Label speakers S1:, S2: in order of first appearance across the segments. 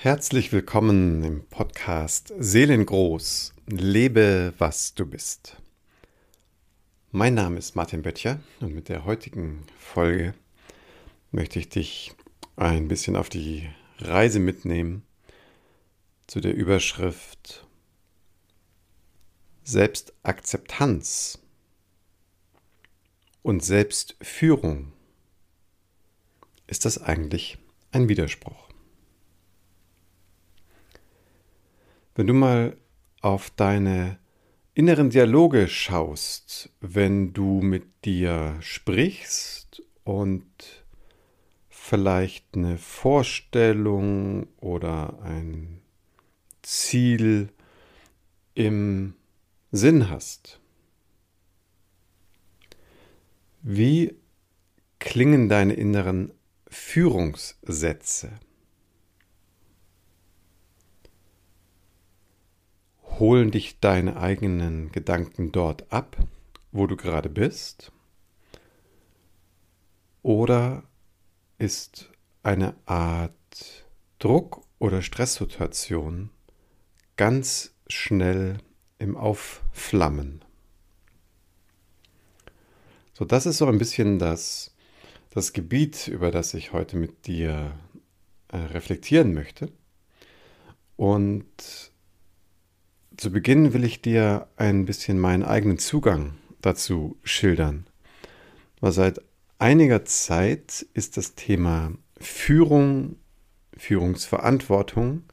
S1: Herzlich willkommen im Podcast Seelengroß. Lebe, was du bist. Mein Name ist Martin Böttcher und mit der heutigen Folge möchte ich dich ein bisschen auf die Reise mitnehmen zu der Überschrift Selbstakzeptanz und Selbstführung. Ist das eigentlich ein Widerspruch? Wenn du mal auf deine inneren Dialoge schaust, wenn du mit dir sprichst und vielleicht eine Vorstellung oder ein Ziel im Sinn hast. Wie klingen deine inneren Führungssätze? Holen dich deine eigenen Gedanken dort ab, wo du gerade bist? Oder ist eine Art Druck- oder Stresssituation ganz schnell im Aufflammen? So, das ist so ein bisschen das, das Gebiet, über das ich heute mit dir äh, reflektieren möchte. Und zu Beginn will ich dir ein bisschen meinen eigenen Zugang dazu schildern. Weil seit einiger Zeit ist das Thema Führung, Führungsverantwortung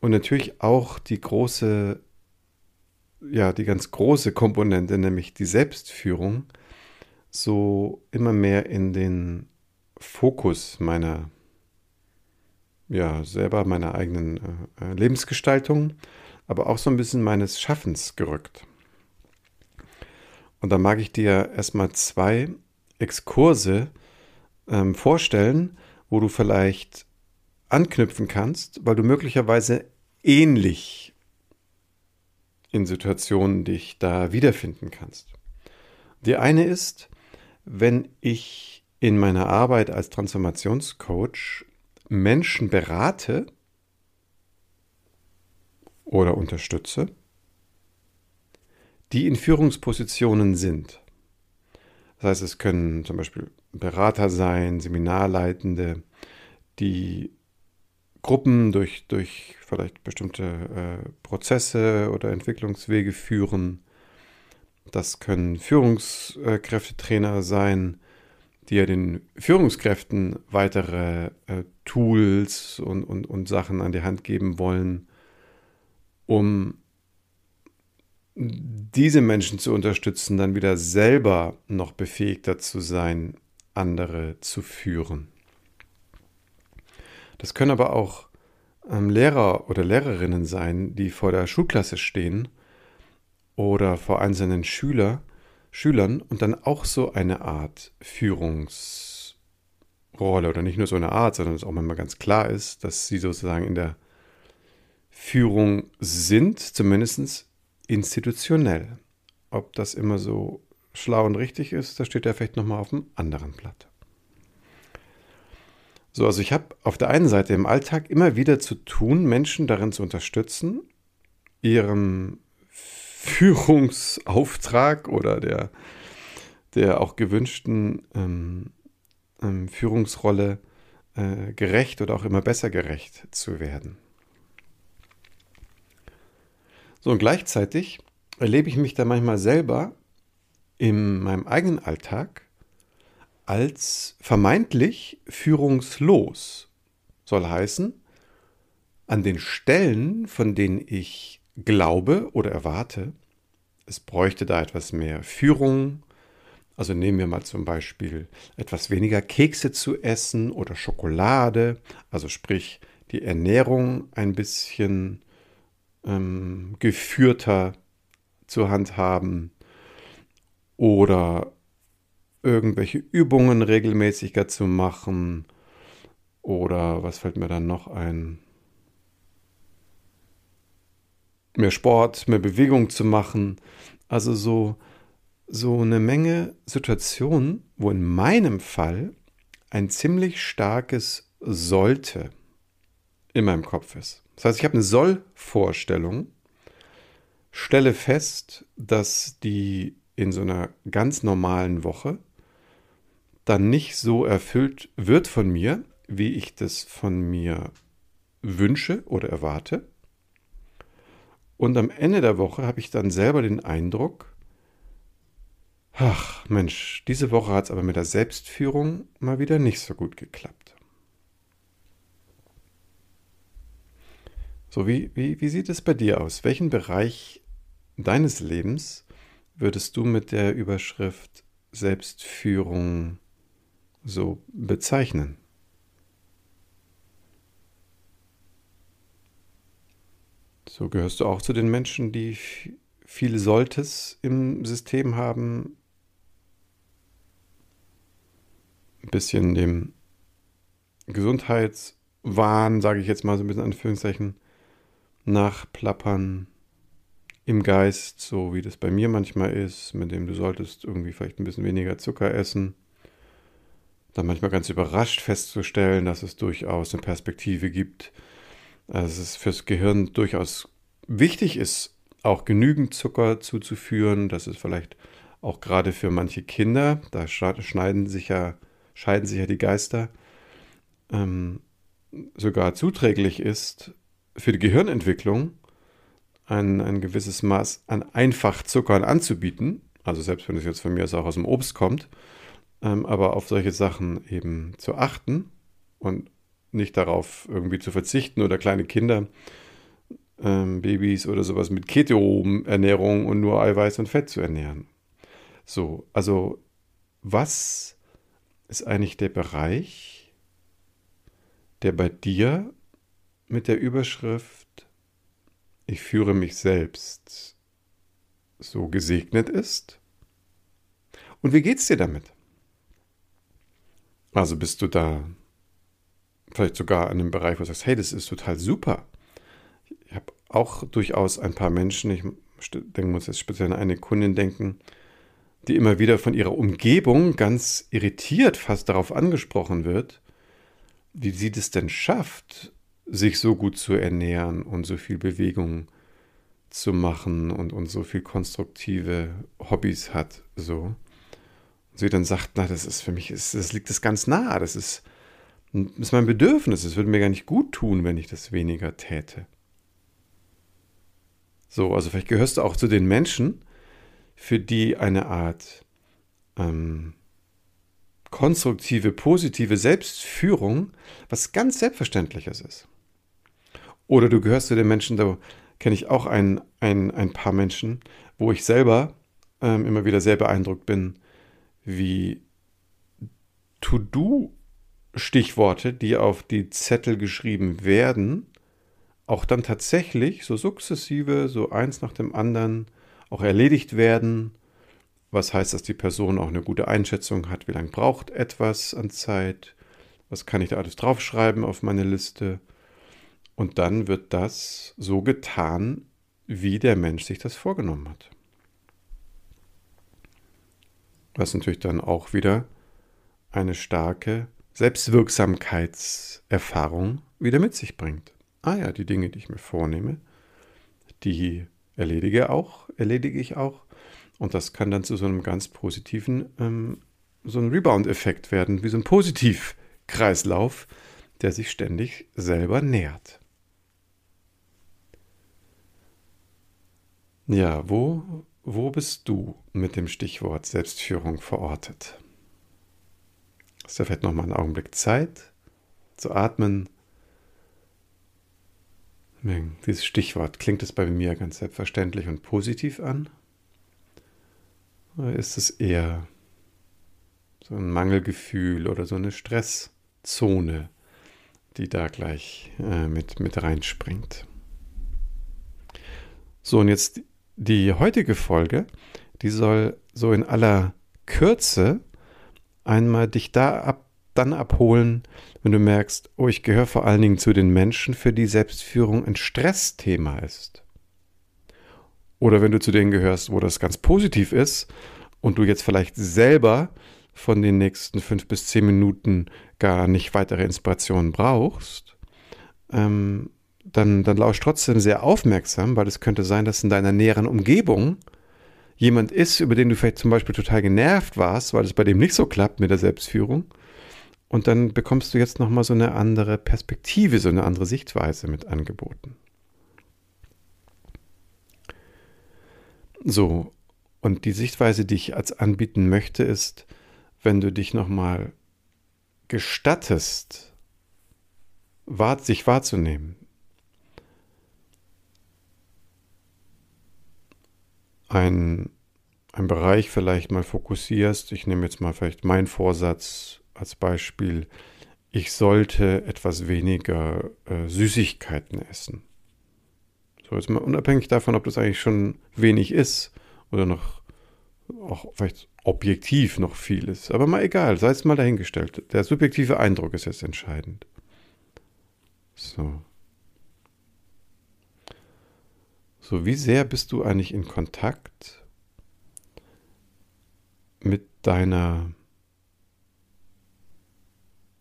S1: und natürlich auch die große, ja, die ganz große Komponente, nämlich die Selbstführung, so immer mehr in den Fokus meiner, ja, selber meiner eigenen äh, Lebensgestaltung aber auch so ein bisschen meines Schaffens gerückt. Und da mag ich dir erstmal zwei Exkurse ähm, vorstellen, wo du vielleicht anknüpfen kannst, weil du möglicherweise ähnlich in Situationen dich da wiederfinden kannst. Die eine ist, wenn ich in meiner Arbeit als Transformationscoach Menschen berate, oder unterstütze, die in Führungspositionen sind. Das heißt, es können zum Beispiel Berater sein, Seminarleitende, die Gruppen durch, durch vielleicht bestimmte äh, Prozesse oder Entwicklungswege führen. Das können Führungskräftetrainer sein, die ja den Führungskräften weitere äh, Tools und, und, und Sachen an die Hand geben wollen, um diese Menschen zu unterstützen, dann wieder selber noch befähigter zu sein, andere zu führen. Das können aber auch ähm, Lehrer oder Lehrerinnen sein, die vor der Schulklasse stehen oder vor einzelnen Schüler, Schülern und dann auch so eine Art Führungsrolle oder nicht nur so eine Art, sondern es auch manchmal ganz klar ist, dass sie sozusagen in der Führung sind, zumindest institutionell. Ob das immer so schlau und richtig ist, das steht ja vielleicht nochmal auf einem anderen Blatt. So, also ich habe auf der einen Seite im Alltag immer wieder zu tun, Menschen darin zu unterstützen, ihrem Führungsauftrag oder der, der auch gewünschten ähm, ähm, Führungsrolle äh, gerecht oder auch immer besser gerecht zu werden. So, und gleichzeitig erlebe ich mich da manchmal selber in meinem eigenen Alltag als vermeintlich führungslos. Soll heißen, an den Stellen, von denen ich glaube oder erwarte, es bräuchte da etwas mehr Führung. Also nehmen wir mal zum Beispiel etwas weniger Kekse zu essen oder Schokolade, also sprich die Ernährung ein bisschen ähm, geführter zu handhaben oder irgendwelche Übungen regelmäßiger zu machen oder was fällt mir dann noch ein? Mehr Sport, mehr Bewegung zu machen. Also so, so eine Menge Situationen, wo in meinem Fall ein ziemlich starkes sollte in meinem Kopf ist. Das heißt, ich habe eine Soll-Vorstellung, stelle fest, dass die in so einer ganz normalen Woche dann nicht so erfüllt wird von mir, wie ich das von mir wünsche oder erwarte. Und am Ende der Woche habe ich dann selber den Eindruck, ach Mensch, diese Woche hat es aber mit der Selbstführung mal wieder nicht so gut geklappt. So, wie, wie, wie sieht es bei dir aus? Welchen Bereich deines Lebens würdest du mit der Überschrift Selbstführung so bezeichnen? So gehörst du auch zu den Menschen, die viel Solltes im System haben, ein bisschen dem Gesundheitswahn, sage ich jetzt mal so ein bisschen Anführungszeichen, nachplappern im Geist, so wie das bei mir manchmal ist, mit dem du solltest irgendwie vielleicht ein bisschen weniger Zucker essen. Dann manchmal ganz überrascht festzustellen, dass es durchaus eine Perspektive gibt, dass es fürs Gehirn durchaus wichtig ist, auch genügend Zucker zuzuführen, dass es vielleicht auch gerade für manche Kinder, da schneiden sich ja, scheiden sich ja die Geister, ähm, sogar zuträglich ist für die Gehirnentwicklung ein, ein gewisses Maß an Einfachzuckern anzubieten. Also selbst wenn es jetzt von mir auch aus dem Obst kommt, ähm, aber auf solche Sachen eben zu achten und nicht darauf irgendwie zu verzichten oder kleine Kinder, ähm, Babys oder sowas mit Keto-Ernährung und nur Eiweiß und Fett zu ernähren. So, also was ist eigentlich der Bereich, der bei dir mit der Überschrift Ich führe mich selbst so gesegnet ist? Und wie geht's dir damit? Also bist du da vielleicht sogar an dem Bereich, wo du sagst, hey, das ist total super. Ich habe auch durchaus ein paar Menschen, ich denke, muss jetzt speziell an eine Kundin denken, die immer wieder von ihrer Umgebung ganz irritiert fast darauf angesprochen wird, wie sie das denn schafft, sich so gut zu ernähren und so viel Bewegung zu machen und, und so viel konstruktive Hobbys hat, so. Und sie dann sagt, na, das ist für mich, ist, das liegt das ganz nah, das ist, ist mein Bedürfnis, es würde mir gar nicht gut tun, wenn ich das weniger täte. So, also vielleicht gehörst du auch zu den Menschen, für die eine Art ähm, konstruktive, positive Selbstführung was ganz Selbstverständliches ist. Oder du gehörst zu den Menschen, da kenne ich auch ein, ein, ein paar Menschen, wo ich selber ähm, immer wieder sehr beeindruckt bin, wie To-Do-Stichworte, die auf die Zettel geschrieben werden, auch dann tatsächlich so sukzessive, so eins nach dem anderen auch erledigt werden. Was heißt, dass die Person auch eine gute Einschätzung hat, wie lange braucht etwas an Zeit, was kann ich da alles draufschreiben auf meine Liste und dann wird das so getan, wie der Mensch sich das vorgenommen hat. Was natürlich dann auch wieder eine starke Selbstwirksamkeitserfahrung wieder mit sich bringt. Ah ja, die Dinge, die ich mir vornehme, die erledige auch, erledige ich auch. Und das kann dann zu so einem ganz positiven, ähm, so einem Rebound-Effekt werden, wie so ein Positivkreislauf, der sich ständig selber nährt. Ja, wo, wo bist du mit dem Stichwort Selbstführung verortet? Hast du vielleicht noch mal einen Augenblick Zeit zu atmen? Dieses Stichwort, klingt es bei mir ganz selbstverständlich und positiv an? Oder ist es eher so ein Mangelgefühl oder so eine Stresszone, die da gleich äh, mit, mit reinspringt? So, und jetzt die heutige Folge, die soll so in aller Kürze einmal dich da ab, dann abholen, wenn du merkst, oh, ich gehöre vor allen Dingen zu den Menschen, für die Selbstführung ein Stressthema ist. Oder wenn du zu denen gehörst, wo das ganz positiv ist und du jetzt vielleicht selber von den nächsten fünf bis zehn Minuten gar nicht weitere Inspirationen brauchst, ähm, dann, dann lausch trotzdem sehr aufmerksam, weil es könnte sein, dass in deiner näheren Umgebung jemand ist, über den du vielleicht zum Beispiel total genervt warst, weil es bei dem nicht so klappt mit der Selbstführung. Und dann bekommst du jetzt nochmal so eine andere Perspektive, so eine andere Sichtweise mit angeboten. So, und die Sichtweise, die ich als anbieten möchte, ist, wenn du dich nochmal gestattest, sich wahrzunehmen. Ein, ein Bereich vielleicht mal fokussierst. Ich nehme jetzt mal vielleicht meinen Vorsatz als Beispiel. Ich sollte etwas weniger äh, Süßigkeiten essen. So, jetzt mal unabhängig davon, ob das eigentlich schon wenig ist oder noch auch vielleicht objektiv noch viel ist. Aber mal egal, sei es mal dahingestellt. Der subjektive Eindruck ist jetzt entscheidend. So. So, wie sehr bist du eigentlich in Kontakt mit deiner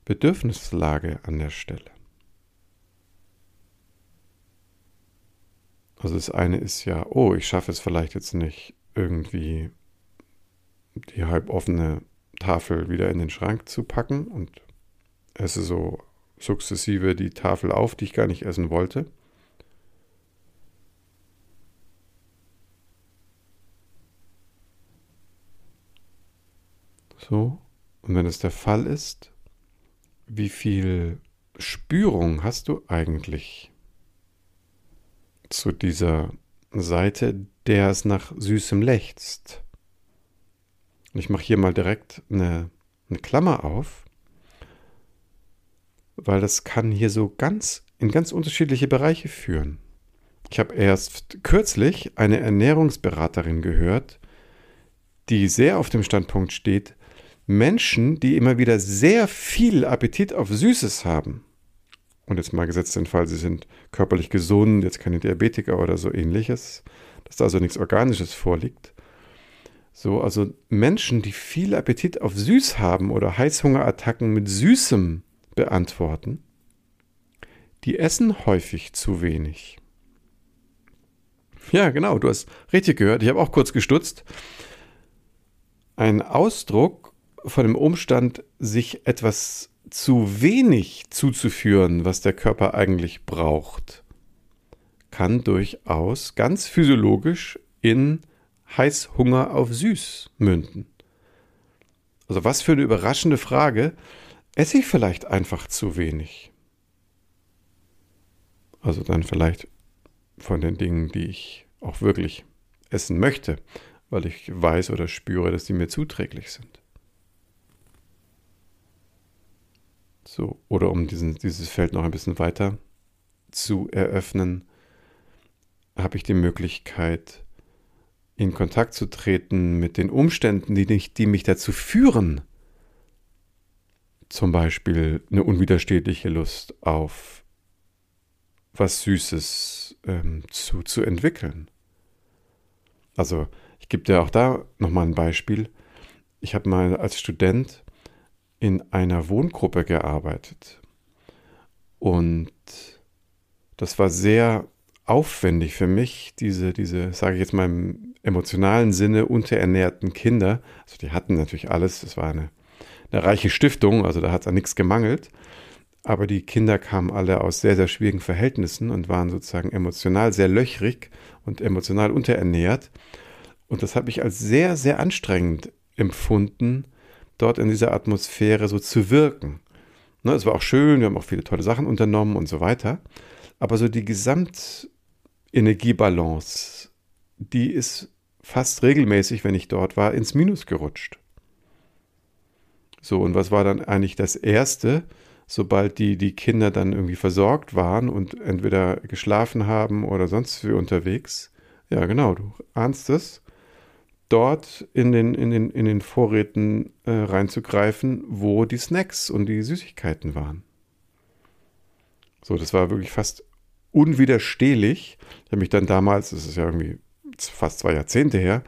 S1: Bedürfnislage an der Stelle? Also das eine ist ja, oh, ich schaffe es vielleicht jetzt nicht irgendwie die halb offene Tafel wieder in den Schrank zu packen und esse so sukzessive die Tafel auf, die ich gar nicht essen wollte. So, und wenn es der Fall ist, wie viel Spürung hast du eigentlich zu dieser Seite, der es nach Süßem lechzt? Ich mache hier mal direkt eine, eine Klammer auf, weil das kann hier so ganz in ganz unterschiedliche Bereiche führen. Ich habe erst kürzlich eine Ernährungsberaterin gehört, die sehr auf dem Standpunkt steht, Menschen, die immer wieder sehr viel Appetit auf Süßes haben, und jetzt mal gesetzt den Fall, sie sind körperlich gesund, jetzt keine Diabetiker oder so ähnliches, dass da also nichts Organisches vorliegt, so, also Menschen, die viel Appetit auf Süß haben oder Heißhungerattacken mit Süßem beantworten, die essen häufig zu wenig. Ja, genau, du hast richtig gehört. Ich habe auch kurz gestutzt. Ein Ausdruck von dem Umstand, sich etwas zu wenig zuzuführen, was der Körper eigentlich braucht, kann durchaus ganz physiologisch in Heißhunger auf süß münden? Also was für eine überraschende Frage. Esse ich vielleicht einfach zu wenig? Also dann vielleicht von den Dingen, die ich auch wirklich essen möchte, weil ich weiß oder spüre, dass die mir zuträglich sind. So, oder um diesen, dieses Feld noch ein bisschen weiter zu eröffnen, habe ich die Möglichkeit, in Kontakt zu treten mit den Umständen, die, dich, die mich dazu führen, zum Beispiel eine unwiderstehliche Lust auf was Süßes ähm, zu, zu entwickeln. Also ich gebe dir auch da nochmal ein Beispiel. Ich habe mal als Student in einer Wohngruppe gearbeitet und das war sehr aufwendig für mich, diese, diese, sage ich jetzt mal im emotionalen Sinne, unterernährten Kinder. Also die hatten natürlich alles, das war eine, eine reiche Stiftung, also da hat es an nichts gemangelt. Aber die Kinder kamen alle aus sehr, sehr schwierigen Verhältnissen und waren sozusagen emotional sehr löchrig und emotional unterernährt. Und das habe ich als sehr, sehr anstrengend empfunden, dort in dieser Atmosphäre so zu wirken. Ne, es war auch schön, wir haben auch viele tolle Sachen unternommen und so weiter. Aber so die Gesamt, Energiebalance, die ist fast regelmäßig, wenn ich dort war, ins Minus gerutscht. So, und was war dann eigentlich das Erste, sobald die, die Kinder dann irgendwie versorgt waren und entweder geschlafen haben oder sonst wie unterwegs? Ja, genau, du ahnst es. Dort in den, in den, in den Vorräten äh, reinzugreifen, wo die Snacks und die Süßigkeiten waren. So, das war wirklich fast unwiderstehlich. Ich habe mich dann damals, das ist ja irgendwie fast zwei Jahrzehnte her,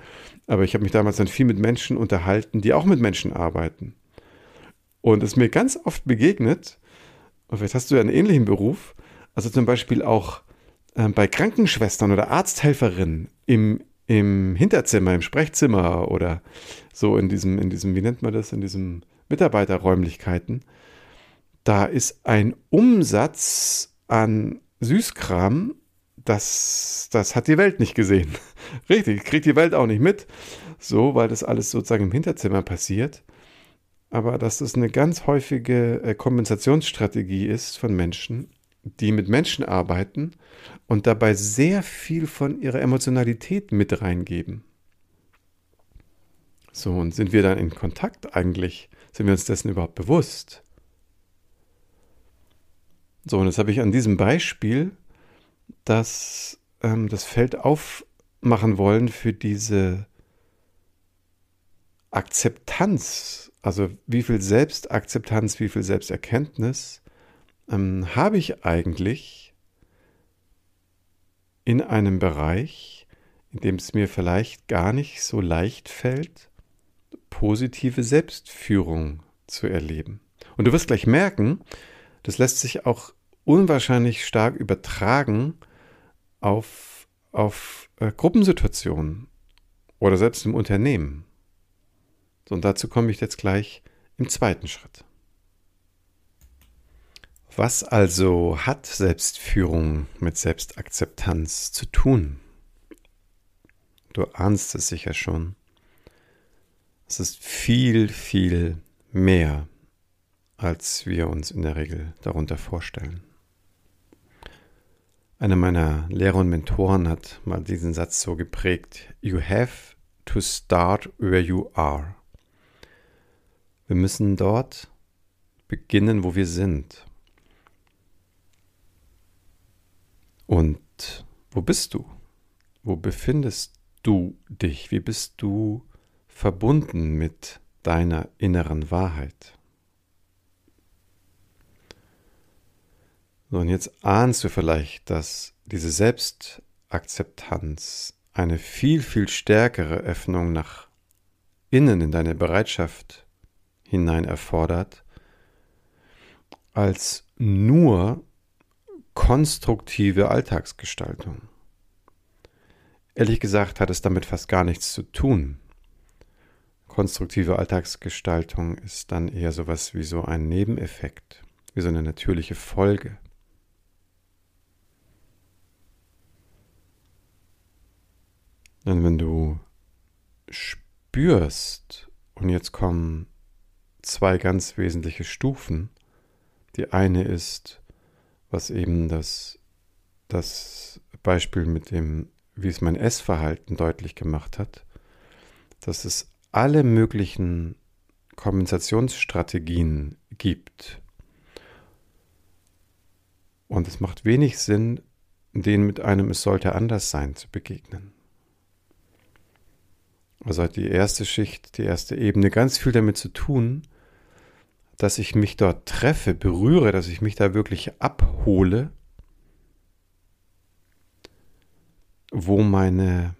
S1: aber ich habe mich damals dann viel mit Menschen unterhalten, die auch mit Menschen arbeiten. Und es ist mir ganz oft begegnet, und vielleicht hast du ja einen ähnlichen Beruf, Also zum Beispiel auch äh, bei Krankenschwestern oder Arzthelferinnen im, im Hinterzimmer, im Sprechzimmer oder so in diesem, in diesem, wie nennt man das, in diesem Mitarbeiterräumlichkeiten, da ist ein Umsatz an Süßkram, das, das hat die Welt nicht gesehen. Richtig, kriegt die Welt auch nicht mit, so, weil das alles sozusagen im Hinterzimmer passiert. Aber dass das eine ganz häufige äh, Kompensationsstrategie ist von Menschen, die mit Menschen arbeiten und dabei sehr viel von ihrer Emotionalität mit reingeben. So, und sind wir dann in Kontakt eigentlich? Sind wir uns dessen überhaupt bewusst? So, und jetzt habe ich an diesem Beispiel das, ähm, das Feld aufmachen wollen für diese Akzeptanz, also wie viel Selbstakzeptanz, wie viel Selbsterkenntnis ähm, habe ich eigentlich in einem Bereich, in dem es mir vielleicht gar nicht so leicht fällt, positive Selbstführung zu erleben. Und du wirst gleich merken, das lässt sich auch unwahrscheinlich stark übertragen auf, auf äh, Gruppensituationen oder selbst im Unternehmen. Und dazu komme ich jetzt gleich im zweiten Schritt. Was also hat Selbstführung mit Selbstakzeptanz zu tun? Du ahnst es sicher schon. Es ist viel, viel mehr, als wir uns in der Regel darunter vorstellen. Einer meiner Lehrer und Mentoren hat mal diesen Satz so geprägt, You have to start where you are. Wir müssen dort beginnen, wo wir sind. Und wo bist du? Wo befindest du dich? Wie bist du verbunden mit deiner inneren Wahrheit. Und jetzt ahnst du vielleicht, dass diese Selbstakzeptanz eine viel, viel stärkere Öffnung nach innen in deine Bereitschaft hinein erfordert, als nur konstruktive Alltagsgestaltung. Ehrlich gesagt hat es damit fast gar nichts zu tun konstruktive Alltagsgestaltung ist dann eher sowas wie so ein Nebeneffekt, wie so eine natürliche Folge. Denn wenn du spürst, und jetzt kommen zwei ganz wesentliche Stufen, die eine ist, was eben das, das Beispiel mit dem, wie es mein Essverhalten deutlich gemacht hat, dass es alle möglichen Kompensationsstrategien gibt. Und es macht wenig Sinn, denen mit einem Es sollte anders sein zu begegnen. Also hat die erste Schicht, die erste Ebene ganz viel damit zu tun, dass ich mich dort treffe, berühre, dass ich mich da wirklich abhole, wo meine,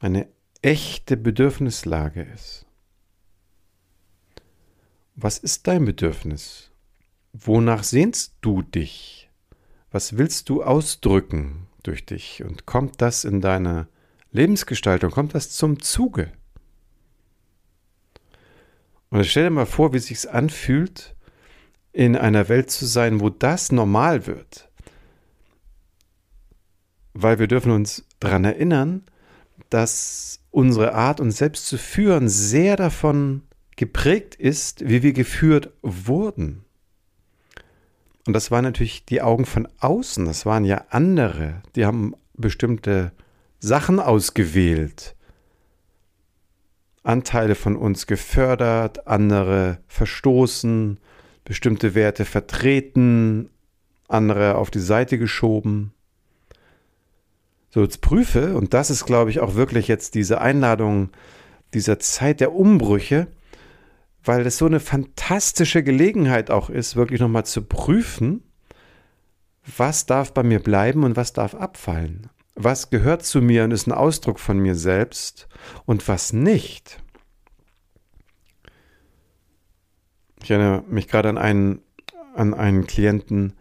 S1: meine echte Bedürfnislage ist. Was ist dein Bedürfnis? Wonach sehnst du dich? Was willst du ausdrücken durch dich? Und kommt das in deiner Lebensgestaltung, kommt das zum Zuge? Und stell dir mal vor, wie es sich anfühlt, in einer Welt zu sein, wo das normal wird. Weil wir dürfen uns daran erinnern, dass unsere Art, uns selbst zu führen, sehr davon geprägt ist, wie wir geführt wurden. Und das waren natürlich die Augen von außen, das waren ja andere, die haben bestimmte Sachen ausgewählt, Anteile von uns gefördert, andere verstoßen, bestimmte Werte vertreten, andere auf die Seite geschoben. So, jetzt prüfe, und das ist, glaube ich, auch wirklich jetzt diese Einladung dieser Zeit der Umbrüche, weil es so eine fantastische Gelegenheit auch ist, wirklich nochmal zu prüfen, was darf bei mir bleiben und was darf abfallen. Was gehört zu mir und ist ein Ausdruck von mir selbst und was nicht. Ich erinnere mich gerade an einen, an einen Klienten,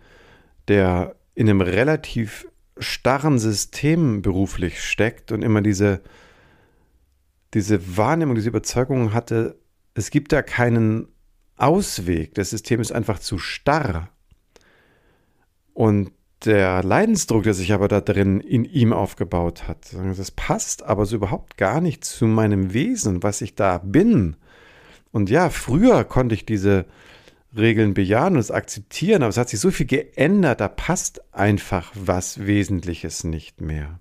S1: der in einem relativ starren System beruflich steckt und immer diese, diese Wahrnehmung, diese Überzeugung hatte, es gibt da keinen Ausweg. Das System ist einfach zu starr. Und der Leidensdruck, der sich aber da drin in ihm aufgebaut hat, das passt aber so überhaupt gar nicht zu meinem Wesen, was ich da bin. Und ja, früher konnte ich diese Regeln bejahen und es akzeptieren, aber es hat sich so viel geändert, da passt einfach was Wesentliches nicht mehr.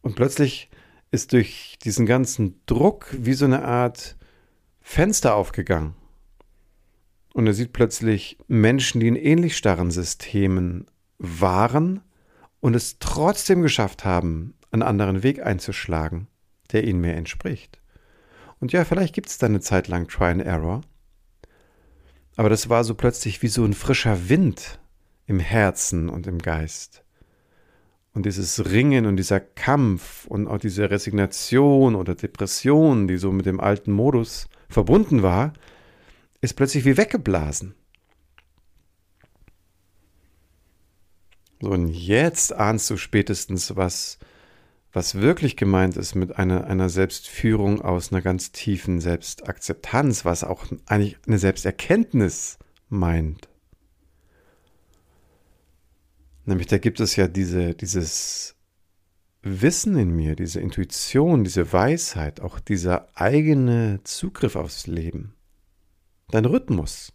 S1: Und plötzlich ist durch diesen ganzen Druck wie so eine Art Fenster aufgegangen. Und er sieht plötzlich Menschen, die in ähnlich starren Systemen waren und es trotzdem geschafft haben, einen anderen Weg einzuschlagen, der ihnen mehr entspricht. Und ja, vielleicht gibt es da eine Zeit lang Try and Error. Aber das war so plötzlich wie so ein frischer Wind im Herzen und im Geist. Und dieses Ringen und dieser Kampf und auch diese Resignation oder Depression, die so mit dem alten Modus verbunden war, ist plötzlich wie weggeblasen. So, und jetzt ahnst du spätestens, was, was wirklich gemeint ist mit einer, einer Selbstführung aus einer ganz tiefen Selbstakzeptanz, was auch eigentlich eine Selbsterkenntnis meint. Nämlich da gibt es ja diese, dieses Wissen in mir, diese Intuition, diese Weisheit, auch dieser eigene Zugriff aufs Leben dein Rhythmus,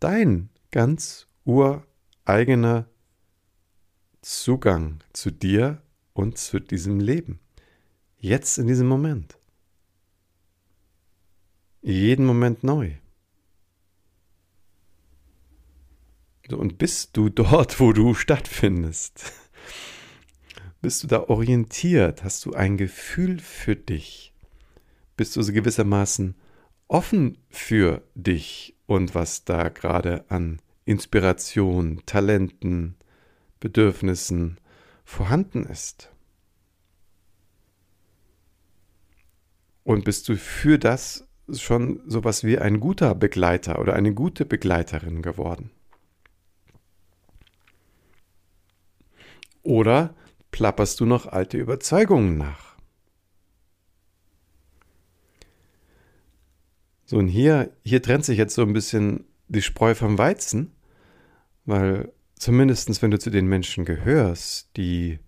S1: dein ganz ureigener Zugang zu dir und zu diesem Leben. Jetzt in diesem Moment. Jeden Moment neu. Und bist du dort, wo du stattfindest? Bist du da orientiert? Hast du ein Gefühl für dich? Bist du so gewissermaßen offen für dich und was da gerade an Inspiration, Talenten, Bedürfnissen vorhanden ist. Und bist du für das schon sowas wie ein guter Begleiter oder eine gute Begleiterin geworden? Oder plapperst du noch alte Überzeugungen nach? So, und hier, hier trennt sich jetzt so ein bisschen die Spreu vom Weizen, weil zumindest wenn du zu den Menschen gehörst, die,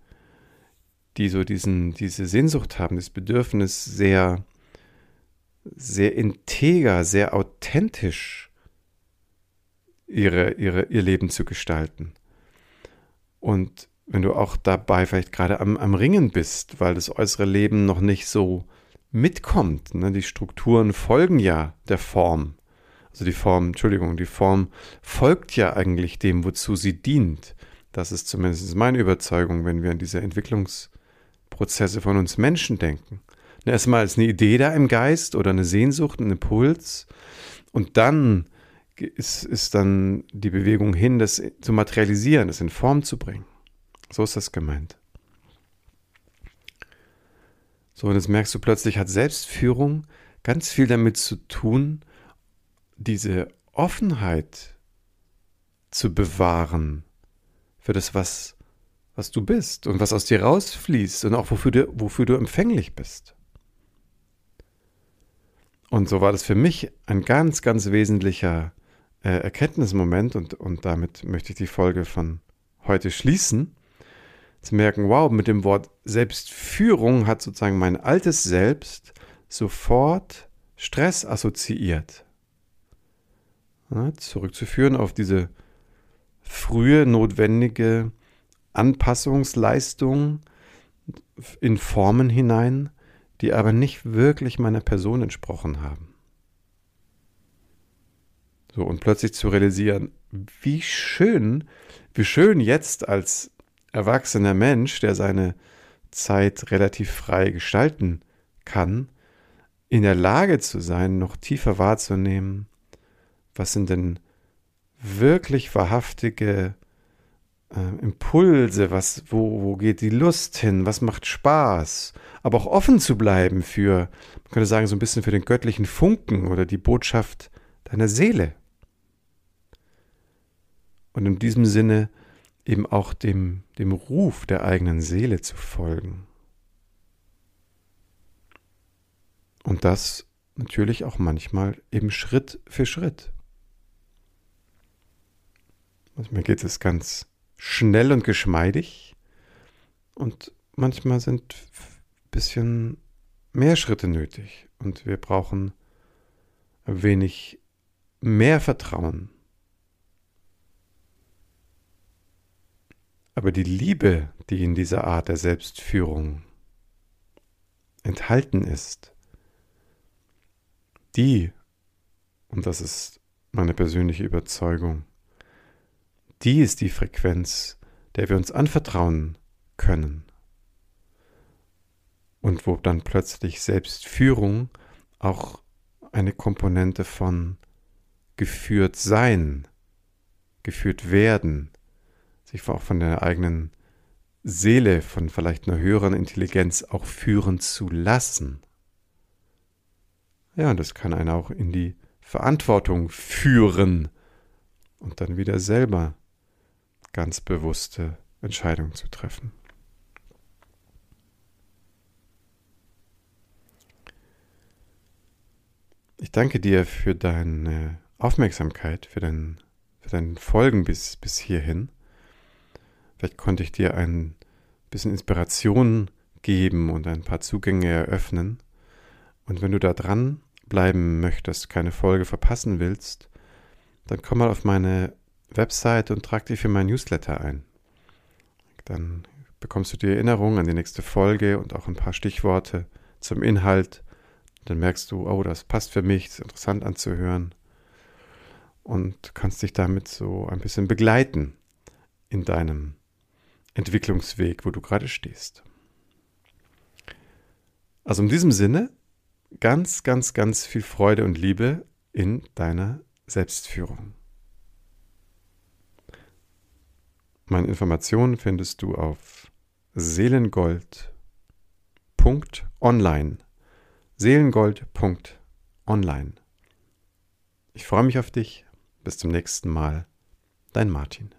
S1: die so diesen, diese Sehnsucht haben, das Bedürfnis, sehr, sehr integer, sehr authentisch ihre, ihre, ihr Leben zu gestalten. Und wenn du auch dabei vielleicht gerade am, am Ringen bist, weil das äußere Leben noch nicht so mitkommt. Ne? Die Strukturen folgen ja der Form. Also die Form, Entschuldigung, die Form folgt ja eigentlich dem, wozu sie dient. Das ist zumindest meine Überzeugung, wenn wir an diese Entwicklungsprozesse von uns Menschen denken. Ne, erstmal ist eine Idee da im Geist oder eine Sehnsucht, ein Impuls und dann ist, ist dann die Bewegung hin, das zu materialisieren, das in Form zu bringen. So ist das gemeint. So, und jetzt merkst du plötzlich, hat Selbstführung ganz viel damit zu tun, diese Offenheit zu bewahren für das, was, was du bist und was aus dir rausfließt und auch wofür du, wofür du empfänglich bist. Und so war das für mich ein ganz, ganz wesentlicher äh, Erkenntnismoment und, und damit möchte ich die Folge von heute schließen zu merken, wow, mit dem Wort Selbstführung hat sozusagen mein altes Selbst sofort Stress assoziiert. Ja, zurückzuführen auf diese frühe notwendige Anpassungsleistung in Formen hinein, die aber nicht wirklich meiner Person entsprochen haben. So, und plötzlich zu realisieren, wie schön, wie schön jetzt als erwachsener Mensch, der seine Zeit relativ frei gestalten kann, in der Lage zu sein, noch tiefer wahrzunehmen, was sind denn wirklich wahrhaftige äh, Impulse, was, wo, wo geht die Lust hin, was macht Spaß, aber auch offen zu bleiben für, man könnte sagen, so ein bisschen für den göttlichen Funken oder die Botschaft deiner Seele. und in diesem Sinne eben auch dem, dem Ruf der eigenen Seele zu folgen. Und das natürlich auch manchmal eben Schritt für Schritt. Manchmal geht es ganz schnell und geschmeidig und manchmal sind ein bisschen mehr Schritte nötig und wir brauchen ein wenig mehr Vertrauen. Aber die Liebe, die in dieser Art der Selbstführung enthalten ist, die, und das ist meine persönliche Überzeugung, die ist die Frequenz, der wir uns anvertrauen können. Und wo dann plötzlich Selbstführung auch eine Komponente von geführt sein, geführt werden, sich auch von der eigenen Seele, von vielleicht einer höheren Intelligenz auch führen zu lassen. Ja, und das kann einen auch in die Verantwortung führen und dann wieder selber ganz bewusste Entscheidungen zu treffen. Ich danke dir für deine Aufmerksamkeit, für, dein, für dein Folgen bis, bis hierhin. Vielleicht konnte ich dir ein bisschen Inspiration geben und ein paar Zugänge eröffnen. Und wenn du da dran bleiben möchtest, keine Folge verpassen willst, dann komm mal auf meine Website und trag dich für mein Newsletter ein. Dann bekommst du die Erinnerung an die nächste Folge und auch ein paar Stichworte zum Inhalt. Dann merkst du, oh, das passt für mich, ist interessant anzuhören. Und kannst dich damit so ein bisschen begleiten in deinem Entwicklungsweg, wo du gerade stehst. Also in diesem Sinne, ganz, ganz, ganz viel Freude und Liebe in deiner Selbstführung. Meine Informationen findest du auf seelengold.online. Seelengold.online. Ich freue mich auf dich. Bis zum nächsten Mal. Dein Martin.